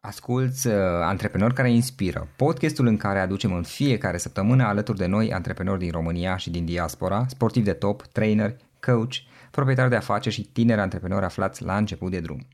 Asculți uh, Antreprenori care inspiră, podcastul în care aducem în fiecare săptămână alături de noi antreprenori din România și din diaspora, sportivi de top, trainer, coach, proprietari de afaceri și tineri antreprenori aflați la început de drum.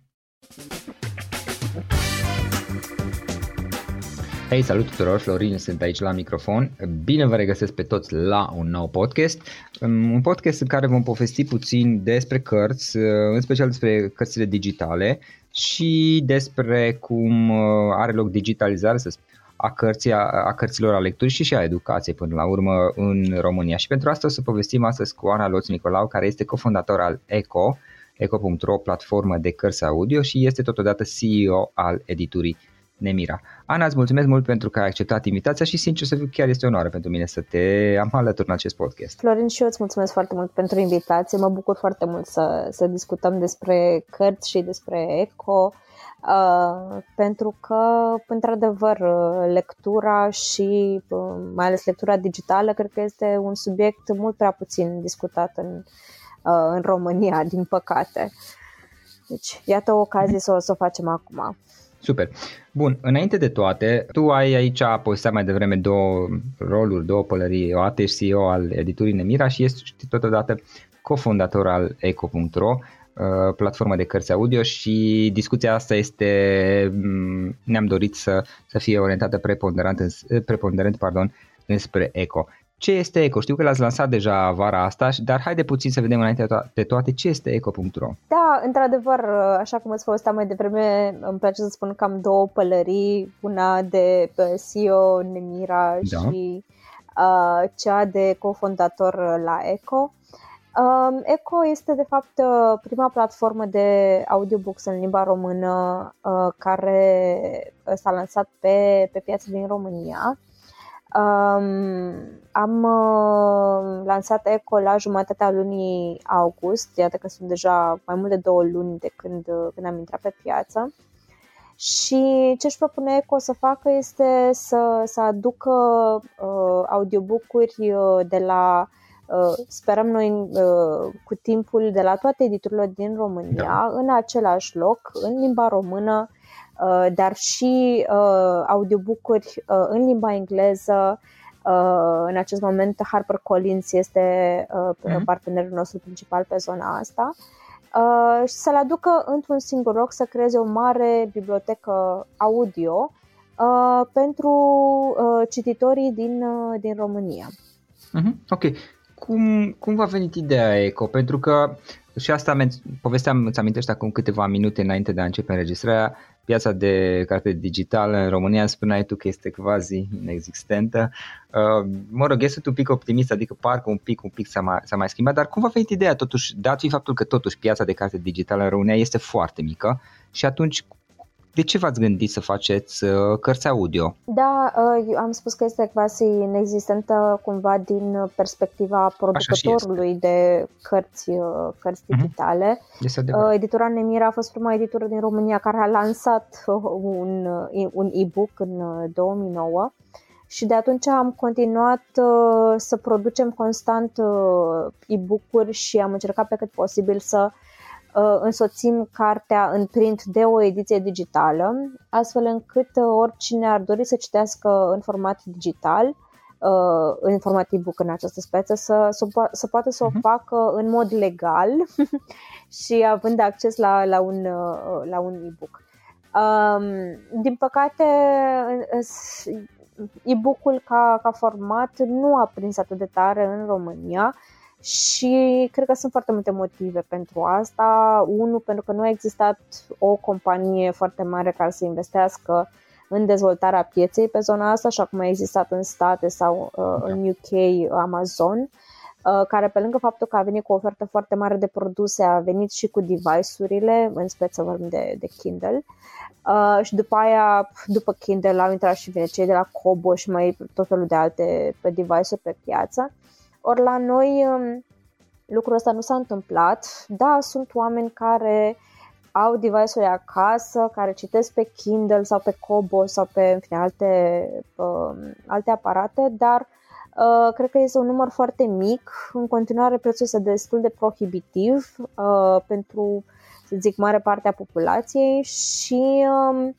Hei, salut tuturor, Florin sunt aici la microfon. Bine vă regăsesc pe toți la un nou podcast. Un podcast în care vom povesti puțin despre cărți, în special despre cărțile digitale și despre cum uh, are loc digitalizarea să a, cărții, a, a cărților, a lecturii și și a educației până la urmă în România. Și pentru asta o să povestim astăzi cu Ana Loț Nicolau, care este cofondator al ECO, eco.ro, platformă de cărți audio și este totodată CEO al editurii Nemira. Ana, îți mulțumesc mult pentru că ai acceptat invitația și sincer să fiu chiar este o onoare pentru mine să te am alături în acest podcast. Florin și eu îți mulțumesc foarte mult pentru invitație. Mă bucur foarte mult să, să discutăm despre cărți și despre eco. Uh, pentru că, într-adevăr, lectura și uh, mai ales lectura digitală, cred că este un subiect mult prea puțin discutat în, uh, în România, din păcate. Deci, iată o ocazie să o, să o facem acum. Super. Bun, înainte de toate, tu ai aici postat mai devreme două roluri, două pălării, o dată ești CEO al editurii Nemira și ești totodată cofondator al eco.ro, uh, platformă de cărți audio și discuția asta este, mm, ne-am dorit să, să fie orientată preponderent, preponderent pardon, înspre eco. Ce este Eco? Știu că l-ați lansat deja vara asta, dar haide puțin să vedem înainte de toate ce este eco.ro. Da, într-adăvăr, așa cum îți povesteam mai devreme, îmi place să spun că am două pălării, una de CEO Nemira da. și uh, cea de cofondator la Eco. Um, Eco este de fapt prima platformă de audiobooks în limba română uh, care s-a lansat pe, pe piață din România. Um, am uh, lansat Eco la jumătatea lunii august, iată că sunt deja mai mult de două luni de când, uh, când am intrat pe piață. Și ce își propune Eco să facă este să, să aducă uh, audiobook-uri uh, de la, uh, sperăm noi uh, cu timpul, de la toate editurile din România, da. în același loc, în limba română, uh, dar și uh, audiobook-uri uh, în limba engleză, Uh, în acest moment HarperCollins este uh, mhm. partenerul nostru principal pe zona asta uh, și să-l aducă într-un singur loc să creeze o mare bibliotecă audio pentru cititorii din, din România. Uh-huh. Ok. Cum, cum v-a venit ideea ECO? Pentru că și asta povesteam, îți amintești acum câteva minute înainte de a începe înregistrarea, piața de carte digitală în România, spuneai tu că este quasi inexistentă. Uh, mă rog, este un pic optimist, adică parcă un pic, un pic s-a mai, s-a mai schimbat, dar cum va venit ideea totuși, dat fiind faptul că totuși piața de carte digitală în România este foarte mică și atunci de ce v-ați gândit să faceți uh, cărți audio? Da, uh, eu am spus că este quasi inexistentă cumva din perspectiva producătorului de cărți, uh, cărți uh-huh. digitale. Editura Nemira a fost prima editură din România care a lansat un, un e-book în 2009 și de atunci am continuat uh, să producem constant uh, e-book-uri și am încercat pe cât posibil să Uh, însoțim cartea în print de o ediție digitală, astfel încât uh, oricine ar dori să citească în format digital, uh, în format e-book în această speță, să, să, să poată să o mhm. facă în mod legal și având acces la, la, un, la un e-book. Um, din păcate, e-book-ul ca, ca format nu a prins atât de tare în România și cred că sunt foarte multe motive pentru asta. Unul, pentru că nu a existat o companie foarte mare care să investească în dezvoltarea pieței pe zona asta, așa cum a existat în state sau uh, în UK Amazon, uh, care pe lângă faptul că a venit cu o ofertă foarte mare de produse, a venit și cu device-urile, în speță vorbim de, de Kindle. Uh, și după aia, după Kindle, au intrat și vine cei de la Kobo și mai tot felul de alte device-uri pe piață. Ori la noi um, lucrul ăsta nu s-a întâmplat. Da, sunt oameni care au device-uri acasă, care citesc pe Kindle sau pe Kobo sau pe în fine, alte, uh, alte aparate, dar uh, cred că este un număr foarte mic. În continuare prețul este destul de prohibitiv uh, pentru, să zic, mare parte a populației și um,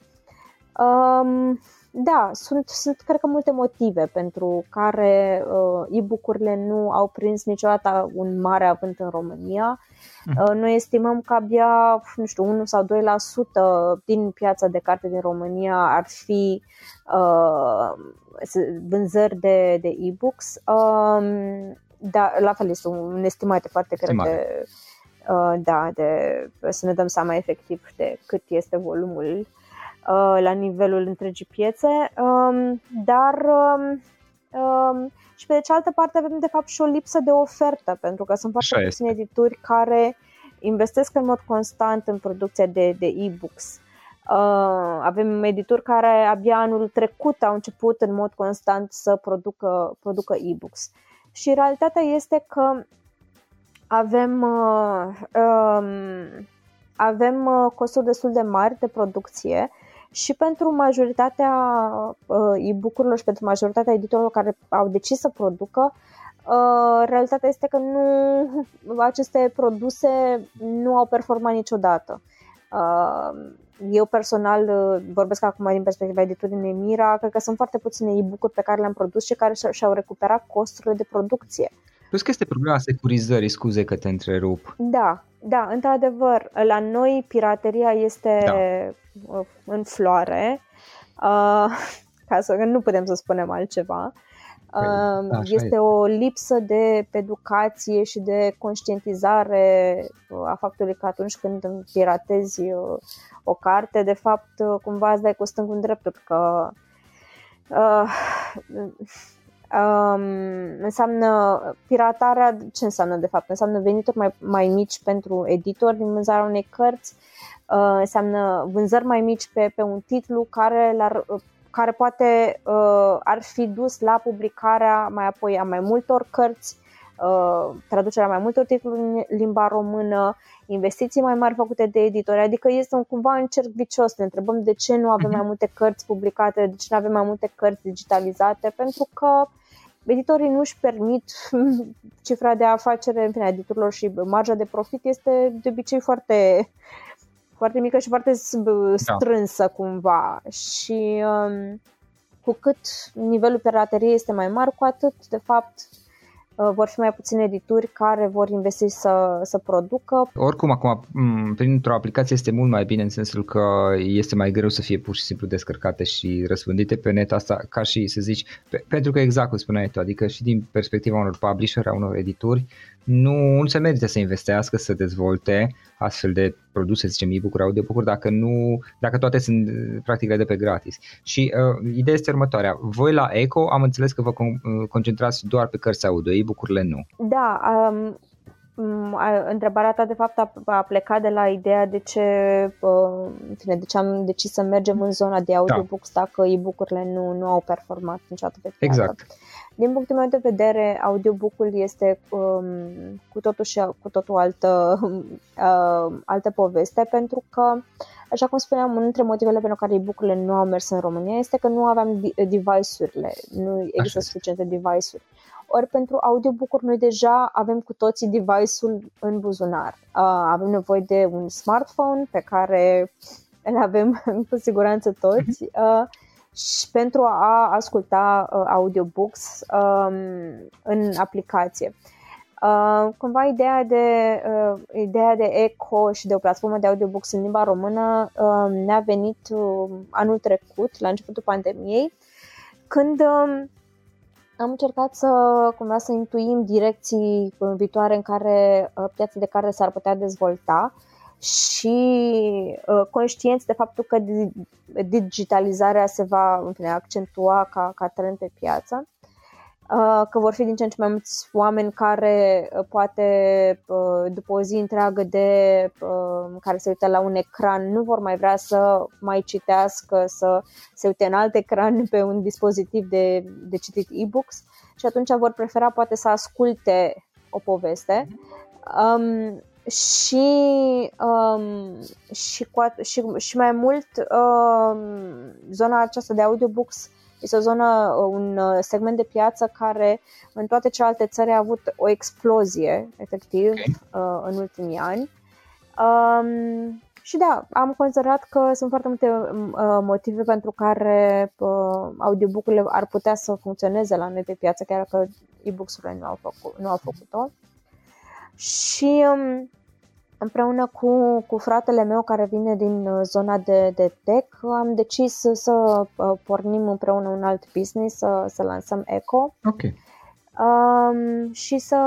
um, da, sunt, sunt cred că multe motive pentru care uh, e-book-urile nu au prins niciodată un mare avânt în România. Uh, noi estimăm că abia, nu știu, 1 sau 2% din piața de carte din România ar fi uh, vânzări de, de e-books. Uh, da, la fel este un estimat foarte cred de, uh, da, de, să ne dăm seama efectiv de cât este volumul Uh, la nivelul întregii piețe, um, dar um, um, și pe de cealaltă parte avem de fapt și o lipsă de ofertă, pentru că sunt foarte puține edituri care investesc în mod constant în producția de, de e-books. Uh, avem edituri care abia anul trecut au început în mod constant să producă, producă e-books. Și realitatea este că avem, uh, um, avem uh, costuri destul de mari de producție și pentru majoritatea uh, e-book-urilor și pentru majoritatea editorilor care au decis să producă, uh, realitatea este că nu, aceste produse nu au performat niciodată. Uh, eu personal vorbesc acum din perspectiva editurii Nemira, cred că sunt foarte puține e-book-uri pe care le-am produs și care și-au recuperat costurile de producție. Plus că este problema securizării, scuze că te întrerup. Da, da, într-adevăr, la noi pirateria este da. Uh, în floare, uh, ca să nu putem să spunem altceva. Păi, uh, da, este o lipsă de educație și de conștientizare a faptului că atunci când piratezi o carte, de fapt, cumva îți dai cu stângul în dreptul, că uh, um, înseamnă piratarea, ce înseamnă de fapt? Înseamnă venituri mai, mai mici pentru editori din vânzarea unei cărți, uh, înseamnă vânzări mai mici pe, pe un titlu care, l-ar, care poate uh, ar fi dus la publicarea mai apoi a mai multor cărți, uh, traducerea mai multor titluri în limba română, investiții mai mari făcute de editori, adică este un cumva un cerc vicios. Ne întrebăm de ce nu avem mai mhm. multe cărți publicate, de ce nu avem mai multe cărți digitalizate, pentru că editorii nu își permit cifra de afacere în fine, editorilor și marja de profit este de obicei foarte, foarte mică și foarte da. strânsă da. cumva și um, cu cât nivelul pirateriei este mai mare, cu atât de fapt Uh, vor fi mai puține edituri care vor investi să, să producă. Oricum, acum, printr-o aplicație este mult mai bine în sensul că este mai greu să fie pur și simplu descărcate și răspândite pe net asta, ca și să zici, pe, pentru că exact cum spuneai tu, adică și din perspectiva unor publisher, a unor edituri, nu, nu se merită să investească, să dezvolte astfel de produse, zicem, e-book-uri, audiobook-uri, dacă, nu, dacă toate sunt practic de pe gratis. Și uh, ideea este următoarea. Voi la ECO am înțeles că vă uh, concentrați doar pe cărți audio, e-book-urile nu. Da, um, întrebarea ta de fapt a, a plecat de la ideea de ce, uh, în fine, de ce am decis să mergem în zona de audiobooks da. dacă e-book-urile nu, nu au performat niciodată pe piață. Exact. Din punctul meu de vedere, audiobook-ul este um, cu totul și cu totul altă, uh, altă poveste, pentru că, așa cum spuneam, unul dintre motivele pentru care e-book-urile nu au mers în România este că nu aveam device-urile, nu există așa. suficiente device-uri. Ori pentru audiobook-uri noi deja avem cu toții device-ul în buzunar. Uh, avem nevoie de un smartphone pe care îl avem cu siguranță toți. Uh, și pentru a asculta uh, audiobooks um, în aplicație. Uh, cumva ideea de, uh, ideea de eco și de o platformă de audiobooks în limba română uh, ne-a venit uh, anul trecut, la începutul pandemiei, când uh, am încercat să cumva să intuim direcții viitoare în care uh, piața de care s-ar putea dezvolta și uh, conștienți de faptul că digitalizarea se va în fine, accentua ca, ca trend pe piață, uh, că vor fi din ce în ce mai mulți oameni care uh, poate uh, după o zi întreagă de uh, care se uită la un ecran nu vor mai vrea să mai citească, să se uite în alt ecran pe un dispozitiv de, de citit e-books și atunci vor prefera poate să asculte o poveste. Mm-hmm Um, și, um, și, cu, și, și mai mult um, zona aceasta de audiobooks este o zonă, un uh, segment de piață care în toate celelalte țări a avut o explozie, efectiv, okay. Uh, în ultimii ani. Um, și da, am considerat că sunt foarte multe uh, motive pentru care uh, audiobook-urile ar putea să funcționeze la noi pe piață, chiar că e-books-urile nu au, făcut, nu au făcut-o. Și um, împreună cu, cu fratele meu care vine din uh, zona de, de tech, am decis să, să uh, pornim împreună un alt business, să, să lansăm Eco. Ok. Um, și să,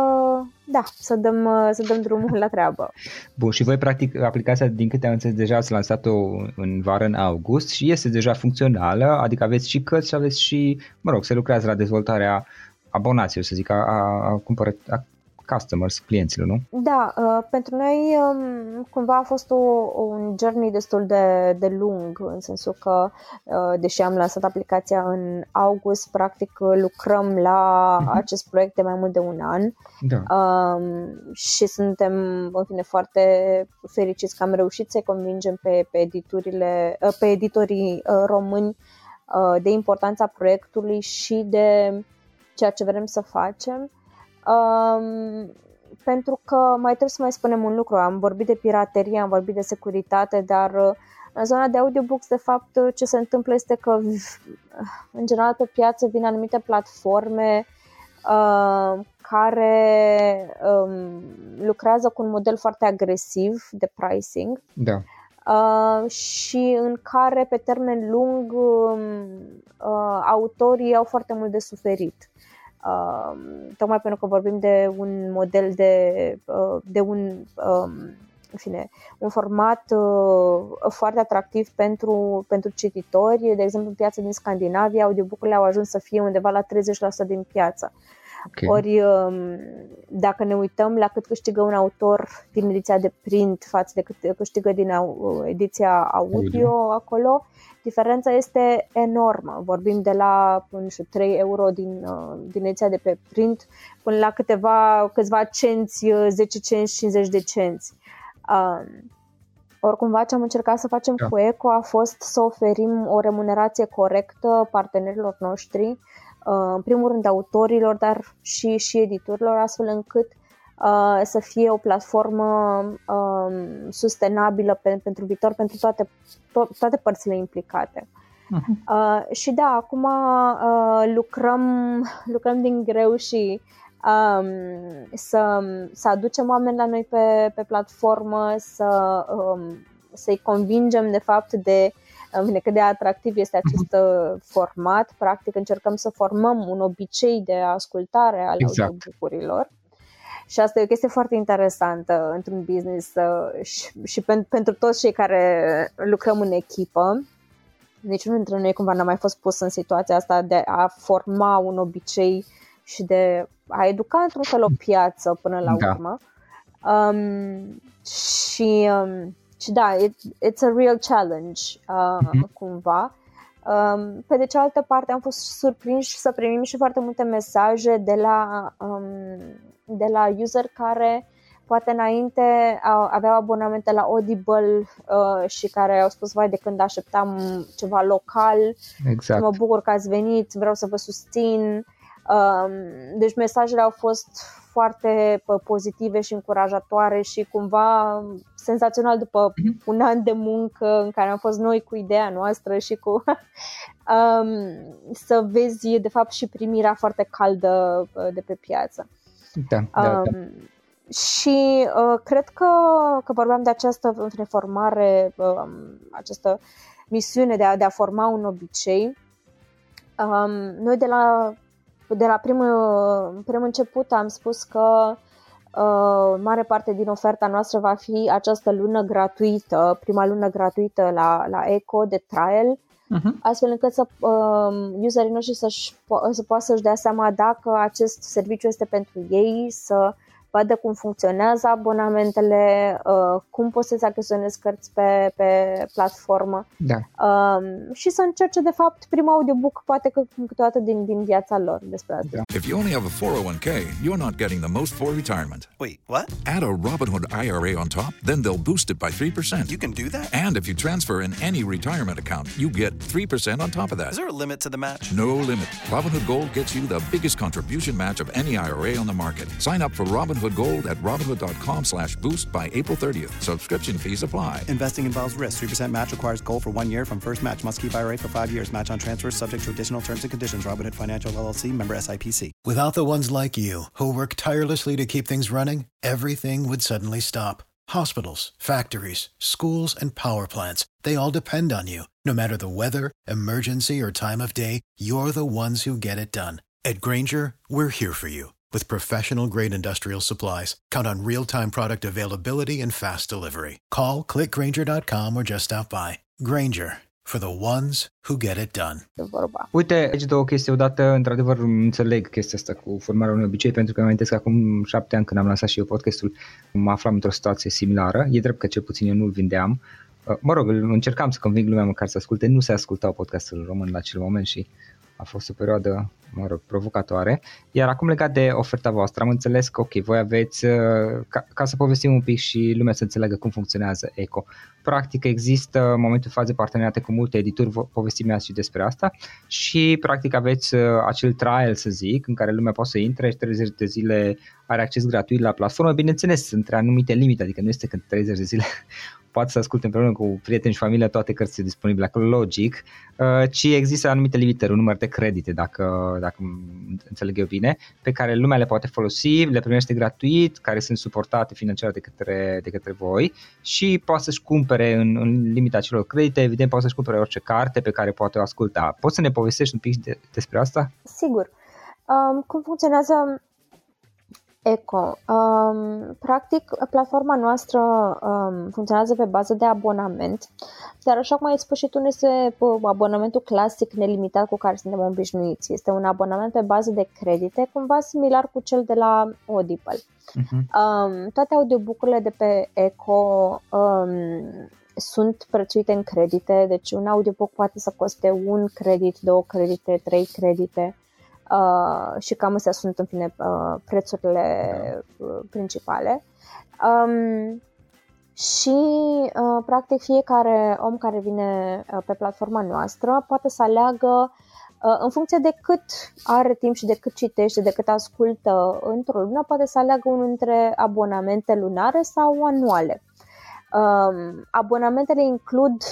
da, să dăm, uh, să dăm drumul la treabă. Bun, și voi practic aplicația, din câte am înțeles, deja ați lansat-o în vară, în august și este deja funcțională, adică aveți și cărți și aveți și, mă rog, se lucrează la dezvoltarea abonației, să zic, a, a, a, cumpără, a customers, clienților, nu? Da, uh, pentru noi um, cumva a fost o, un journey destul de, de lung, în sensul că, uh, deși am lansat aplicația în august, practic lucrăm la uh-huh. acest proiect de mai mult de un an da. um, și suntem, în fine, foarte fericiți că am reușit să-i convingem pe, pe, editurile, uh, pe editorii uh, români uh, de importanța proiectului și de ceea ce vrem să facem. Um, pentru că mai trebuie să mai spunem un lucru. Am vorbit de piraterie, am vorbit de securitate, dar uh, în zona de audiobooks, de fapt, uh, ce se întâmplă este că, în general, pe piață vin anumite platforme uh, care um, lucrează cu un model foarte agresiv de pricing. Da. Uh, și în care pe termen lung um, uh, autorii au foarte mult de suferit. Uh, tocmai pentru că vorbim de un model de, uh, de un, um, în fine, un format uh, foarte atractiv pentru, pentru cititori. De exemplu, în piața din Scandinavia, audiobook-urile au ajuns să fie undeva la 30% din piață. Okay. Ori um, dacă ne uităm la cât câștigă un autor din ediția de print față de cât câștigă din ediția audio acolo, diferența este enormă. Vorbim de la, nu știu, 3 euro din, uh, din ediția de pe print până la câteva, câțiva cenți, 10 uh, cenți, 50 de cenți. Um, oricumva ce am încercat să facem da. cu ECO a fost să oferim o remunerație corectă partenerilor noștri, uh, în primul rând autorilor, dar și, și editorilor, astfel încât uh, să fie o platformă uh, sustenabilă pe, pentru viitor, pentru toate, to- toate părțile implicate. Uh-huh. Uh, și da, acum uh, lucrăm, lucrăm din greu și um, să, să aducem oameni la noi pe, pe platformă, să, um, să-i convingem de fapt de bine, cât de atractiv este acest uh-huh. format. Practic încercăm să formăm un obicei de ascultare al exact. audiobook-urilor. Și asta e o chestie foarte interesantă într-un business uh, și, și pen, pentru toți cei care lucrăm în echipă. Niciunul dintre noi cumva n-a mai fost pus în situația asta de a forma un obicei și de a educa într-un fel o piață până la da. urmă. Um, și, um, și da, it, it's a real challenge uh, mm-hmm. cumva. Um, pe de cealaltă parte am fost surprinși să primim și foarte multe mesaje de la um, de la user care poate înainte aveau abonamente la Audible uh, și care au spus, vai, de când așteptam ceva local, exact. mă bucur că ați venit, vreau să vă susțin. Uh, deci mesajele au fost foarte pozitive și încurajatoare și cumva senzațional după mm-hmm. un an de muncă în care am fost noi cu ideea noastră și cu um, să vezi de fapt și primirea foarte caldă uh, de pe piață. Da, da, da. Um, și uh, cred că, că vorbeam de această reformare, uh, această misiune de a, de a forma un obicei. Um, noi de la, de la primul, primul început am spus că uh, mare parte din oferta noastră va fi această lună gratuită, prima lună gratuită la, la ECO de trial, uh-huh. astfel încât să uh, userii noștri să-și, să poată să-și dea seama dacă acest serviciu este pentru ei, să vadă cum funcționează abonamentele, uh, cum poți să-ți achiziționezi cărți pe, pe platformă da. um, și să încerce de fapt primul audiobook poate că câteodată din, din viața lor despre asta. Da. If you only have a 401k, you're not getting the most for retirement. Wait, what? Add a Robinhood IRA on top, then they'll boost it by 3%. You can do that? And if you transfer in any retirement account, you get 3% on top of that. Is there a limit to the match? No limit. Robinhood Gold gets you the biggest contribution match of any IRA on the market. Sign up for Robinhood Gold at Robinhood.com slash boost by April 30th. Subscription fees apply. Investing involves risk. 3% match requires gold for one year from first match. Must keep IRA for five years. Match on transfers subject to additional terms and conditions. Robinhood Financial LLC member SIPC. Without the ones like you who work tirelessly to keep things running, everything would suddenly stop. Hospitals, factories, schools, and power plants, they all depend on you. No matter the weather, emergency, or time of day, you're the ones who get it done. At Granger, we're here for you with professional grade industrial supplies. Count on real time product availability and fast delivery. Call clickgranger.com or just stop by. Granger for the ones who get it done. Uite, aici două chestii. Odată, într-adevăr, înțeleg chestia asta cu formarea unui obicei, pentru că îmi amintesc că acum șapte ani când am lansat și eu podcastul, mă aflam într-o situație similară. E drept că cel puțin eu nu-l vindeam. Mă rog, încercam să conving lumea măcar să asculte. Nu se ascultau podcastul român la acel moment și a fost o perioadă, mă rog, provocatoare. Iar acum legat de oferta voastră, am înțeles că, ok, voi aveți, uh, ca, ca să povestim un pic și lumea să înțeleagă cum funcționează ECO. Practic există în momentul fază parteneriate cu multe edituri, povestim și despre asta și practic aveți uh, acel trial, să zic, în care lumea poate să intre și 30 de zile are acces gratuit la platformă, bineînțeles, între anumite limite, adică nu este când 30 de zile poate să asculte împreună cu prieteni și familie toate cărțile disponibile acolo, logic, uh, ci există anumite limitări, un număr de credite, dacă, dacă înțeleg eu bine, pe care lumea le poate folosi, le primește gratuit, care sunt suportate financiar de către, de către voi și poate să-și cumpere în, în limita celor credite, evident poate să-și cumpere orice carte pe care poate o asculta. Poți să ne povestești un pic de, despre asta? Sigur. Um, cum funcționează Eco. Um, practic, platforma noastră um, funcționează pe bază de abonament, dar așa cum ai spus și tu, nu este abonamentul clasic nelimitat cu care suntem obișnuiți. Este un abonament pe bază de credite, cumva similar cu cel de la Audible. Uh-huh. Um, toate audiobucurile de pe Eco um, sunt prețuite în credite, deci un audiobook poate să coste un credit, două credite, trei credite uh, și cam astea sunt în fine uh, prețurile da. uh, principale. Um, și uh, practic fiecare om care vine uh, pe platforma noastră poate să aleagă uh, în funcție de cât are timp și de cât citește, de cât ascultă într-o lună, poate să aleagă unul dintre abonamente lunare sau anuale. Um, abonamentele includ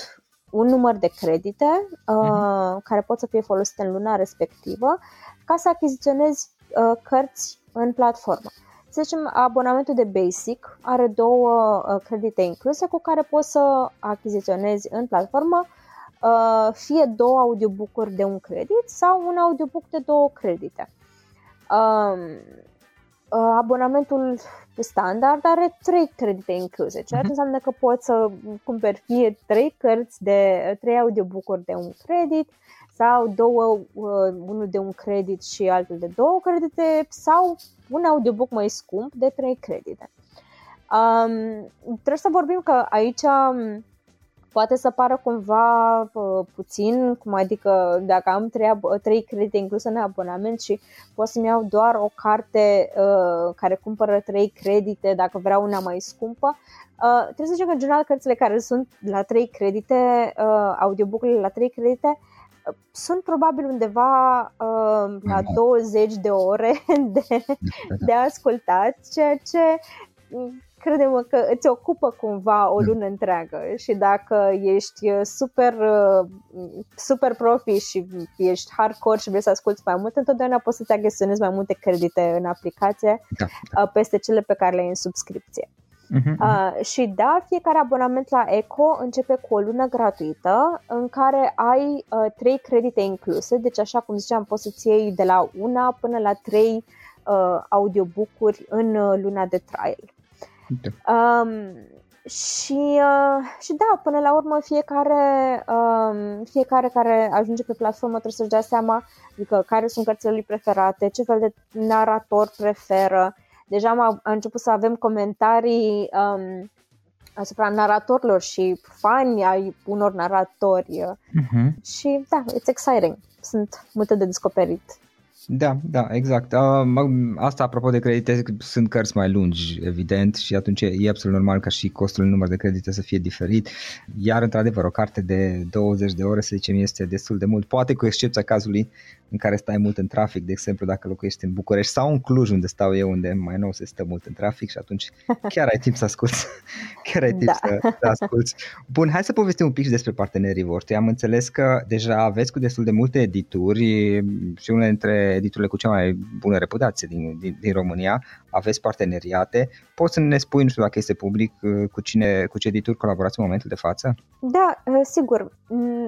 un număr de credite uh, uh-huh. care pot să fie folosite în luna respectivă ca să achiziționezi uh, cărți în platformă. Să zicem, abonamentul de Basic are două uh, credite incluse cu care poți să achiziționezi în platformă uh, fie două audiobook-uri de un credit sau un audiobook de două credite. Um, uh, abonamentul standard are trei credite incluse, ceea ce mhm. înseamnă că poți să cumperi fie trei cărți de trei audiobook-uri de un credit sau două, uh, unul de un credit și altul de două credite sau un audiobook mai scump de trei credite. Um, trebuie să vorbim că aici um, poate să pară cumva uh, puțin, cum adică dacă am trei, trei credite incluse în abonament și pot să-mi iau doar o carte uh, care cumpără trei credite dacă vreau una mai scumpă, uh, trebuie să zicem că în general cărțile care sunt la trei credite, uh, audiobook-urile la trei credite, uh, sunt probabil undeva uh, la 20 de ore de, de ascultat, ceea ce mm, credem că îți ocupă cumva o da. lună întreagă și dacă ești super, uh, super profi și ești hardcore și vrei să asculti mai mult, întotdeauna poți să-ți agestionezi mai multe credite în aplicație da, da. Uh, peste cele pe care le ai în subscripție. Uh-huh. Uh, și da, fiecare abonament la Eco începe cu o lună gratuită în care ai uh, trei credite incluse, deci așa cum ziceam poți să-ți iei de la una până la trei uh, audiobook-uri în uh, luna de trial. Okay. Um, și, uh, și da, până la urmă fiecare, um, fiecare care ajunge pe platformă trebuie să-și dea seama adică care sunt cărțile lui preferate, ce fel de narator preferă, deja am, am început să avem comentarii um, asupra naratorilor și fani ai unor naratori. Uh-huh. Și da, it's exciting. Sunt multe de descoperit. Da, da, exact. Asta, apropo de credite, sunt cărți mai lungi, evident, și atunci e absolut normal ca și costul în număr de credite să fie diferit. Iar, într-adevăr, o carte de 20 de ore, să zicem, este destul de mult, poate cu excepția cazului în care stai mult în trafic, de exemplu, dacă locuiești în București sau în Cluj, unde stau eu, unde mai nou se stă mult în trafic și atunci chiar ai timp să asculți. chiar ai timp da. să, să asculți. Bun, hai să povestim un pic despre partenerii voștri. Am înțeles că deja aveți cu destul de multe edituri și unele dintre editurile cu cea mai bună reputație din, din, din România, aveți parteneriate. Poți să ne spui, nu știu dacă este public, uh, cu, cine, cu ce edituri colaborați în momentul de față? Da, uh, sigur.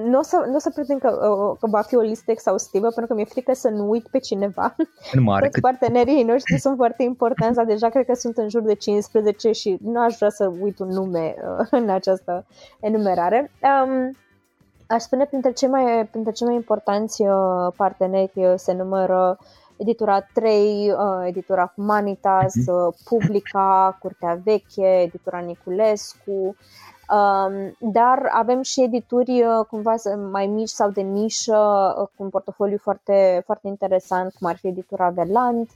Nu o să, n-o să pretind că, uh, că va fi o listă exhaustivă, pentru că mi-e frică să nu uit pe cineva. În mare. Toți cât... partenerii noștri sunt foarte importanți, dar deja cred că sunt în jur de 15 și nu aș vrea să uit un nume în această enumerare. Um, Aș spune printre cei mai, printre cei mai importanți uh, parteneri uh, se numără editura 3, uh, editura Humanitas, uh, Publica, Curtea Veche, editura Niculescu, um, dar avem și edituri cumva mai mici sau de nișă cu un portofoliu foarte, foarte interesant, cum ar fi editura Verland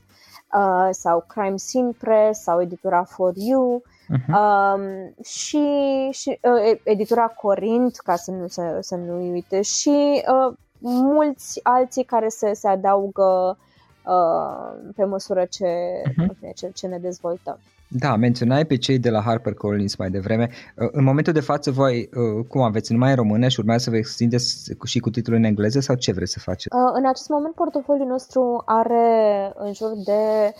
sau Crime Scene Press sau editura For You. Uh-huh. Um, și, și uh, editura Corint, ca să nu, să, să nu uite, și uh, mulți alții care se, se adaugă uh, pe măsură ce, uh-huh. ce, ce ne dezvoltăm. Da, menționai pe cei de la HarperCollins mai devreme. Uh, în momentul de față voi uh, cum aveți? Numai în română și urmează să vă extindeți și cu titlul în engleză sau ce vreți să faceți? În acest moment portofoliul nostru are în jur de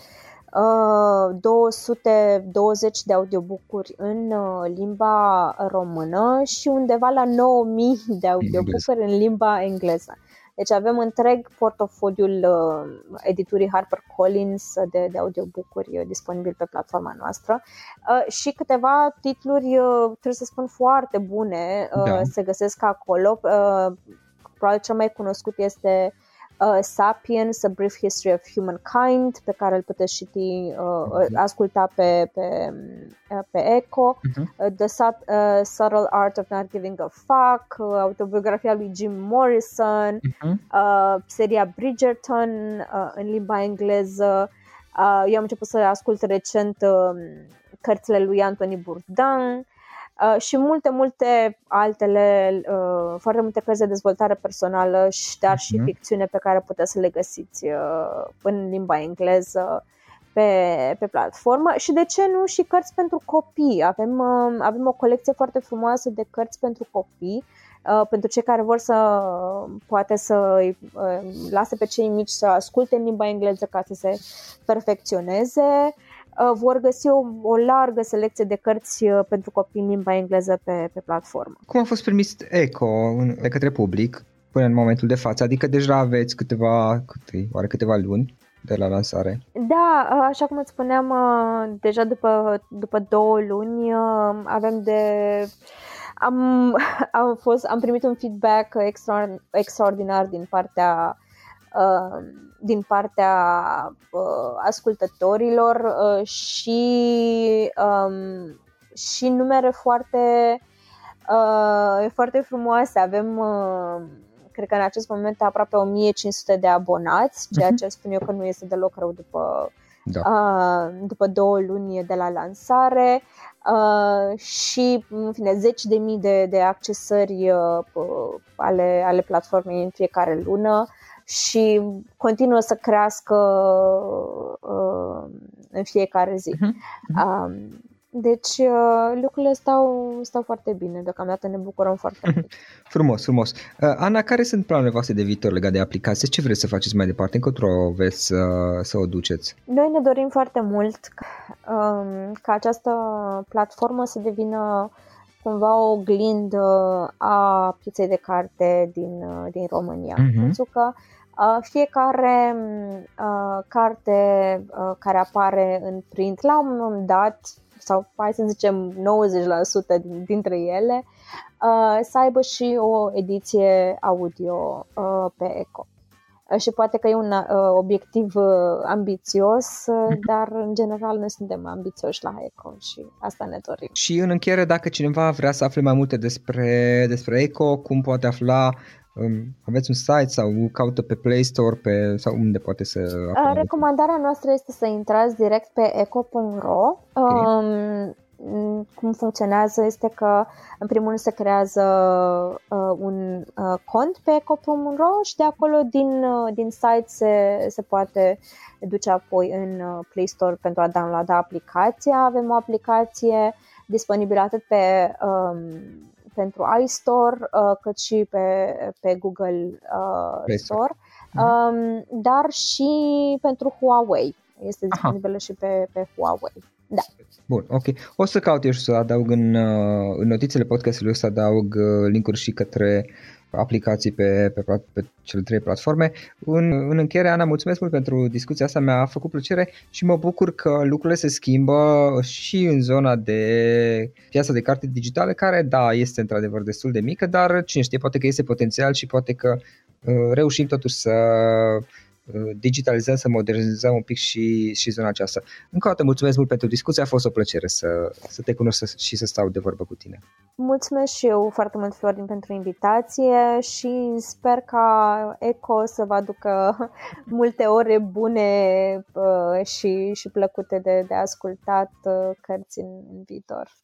220 de audiobookuri în uh, limba română și undeva la 9000 de audiobookuri în limba engleză. Deci avem întreg portofoliul uh, editurii HarperCollins de, de audiobookuri uh, disponibil pe platforma noastră uh, și câteva titluri, uh, trebuie să spun, foarte bune uh, da. se găsesc acolo. Uh, probabil cel mai cunoscut este uh, Sapiens, A Brief History of Humankind, pe care îl puteți citi, uh, uh, asculta pe, pe, uh, pe Echo, uh-huh. uh, The Sut- uh, Subtle Art of Not Giving a Fuck, uh, autobiografia lui Jim Morrison, uh-huh. uh, seria Bridgerton uh, în limba engleză. Uh, eu am început să ascult recent uh, cărțile lui Anthony Bourdain, Uh, și multe, multe altele, uh, foarte multe cărți de dezvoltare personală, dar și uh-huh. ficțiune pe care puteți să le găsiți uh, în limba engleză pe, pe platformă și de ce nu și cărți pentru copii. Avem, avem o colecție foarte frumoasă de cărți pentru copii pentru cei care vor să poate să lase pe cei mici să asculte în limba engleză ca să se perfecționeze Uh, vor găsi o, o largă selecție de cărți uh, pentru copii în limba engleză pe, pe platformă. Cum a fost primit ECO de către public până în momentul de față? Adică deja aveți câteva, câte, oare câteva luni de la lansare? Da, uh, așa cum îți spuneam, deja după, după două luni avem de am, am, fost, am primit un feedback extra, extraordinar din partea Uh, din partea uh, ascultătorilor uh, și, um, și numere foarte, foarte frumoase. Avem cred că în acest moment aproape 1500 de abonați, ceea mhm. ce spun eu că nu este deloc rău după, da. după două luni de la lansare și în fine zeci de mii de, de accesări ale, ale platformei în fiecare lună și continuă să crească uh, în fiecare zi. Uh-huh. Uh, deci uh, lucrurile stau, stau foarte bine, deocamdată ne bucurăm foarte mhm. mult. frumos, frumos. Uh, Ana, care sunt planurile voastre de viitor legate de aplicație? Ce vreți să faceți mai departe? Încotro veți să, să o duceți? Noi ne dorim foarte mult um, ca această platformă să devină cumva o oglindă a pieței de carte din, uh, din România. Uh-huh. Pentru că uh, fiecare uh, carte uh, care apare în print la un moment dat, sau hai să zicem 90% dintre ele, uh, să aibă și o ediție audio uh, pe ECO. Și poate că e un obiectiv ambițios, mhm. dar în general noi suntem ambițioși la ECO și asta ne dorim. Și în încheiere, dacă cineva vrea să afle mai multe despre, despre ECO, cum poate afla Um, aveți un site sau caută pe Play Store pe, sau unde poate să afle? Recomandarea noastră este să intrați direct pe eco.ro. Okay. Um, cum funcționează este că în primul rând se creează uh, un uh, cont pe eco.ro și de acolo din, uh, din site se, se poate duce apoi în uh, Play Store pentru a downloada aplicația. Avem o aplicație disponibilă atât pe um, pentru iStore, uh, cât și pe, pe Google uh, Store, um, dar și pentru Huawei. Este disponibilă și pe, pe Huawei. Da. Bun, ok. O să caut eu și să adaug în, uh, în notițele podcastului, să adaug uh, linkuri și către aplicații pe, pe, pe cele trei platforme. În, în încheiere, Ana, mulțumesc mult pentru discuția asta, mi-a făcut plăcere și mă bucur că lucrurile se schimbă și în zona de piața de carte digitale, care, da, este într-adevăr destul de mică, dar cine știe, poate că este potențial și poate că uh, reușim totuși să digitalizăm, să modernizăm un pic și, și zona aceasta. Încă o dată mulțumesc mult pentru discuție, a fost o plăcere să, să te cunosc și să stau de vorbă cu tine. Mulțumesc și eu foarte mult, Florin, pentru invitație și sper ca ECO să vă aducă multe ore bune uh, și, și plăcute de, de ascultat uh, cărți în, în viitor.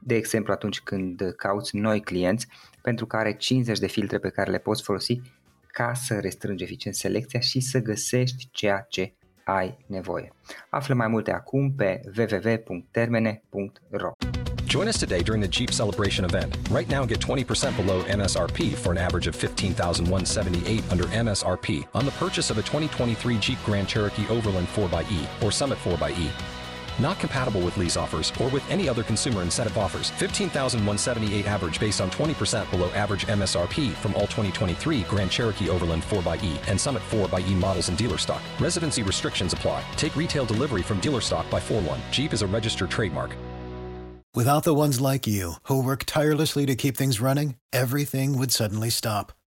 de exemplu atunci când cauți noi clienți pentru care 50 de filtre pe care le poți folosi ca să restrângi eficient selecția și să găsești ceea ce ai nevoie. Află mai multe acum pe www.termene.ro Join us today during the Jeep Celebration event. Right now, get 20% below MSRP for an average of 15178 under MSRP on the purchase of a 2023 Jeep Grand Cherokee Overland 4xE or Summit 4xE. Not compatible with lease offers or with any other consumer incentive offers. 15,178 average based on 20% below average MSRP from all 2023 Grand Cherokee Overland 4xE and Summit 4xE models in dealer stock. Residency restrictions apply. Take retail delivery from dealer stock by 4 1. Jeep is a registered trademark. Without the ones like you, who work tirelessly to keep things running, everything would suddenly stop.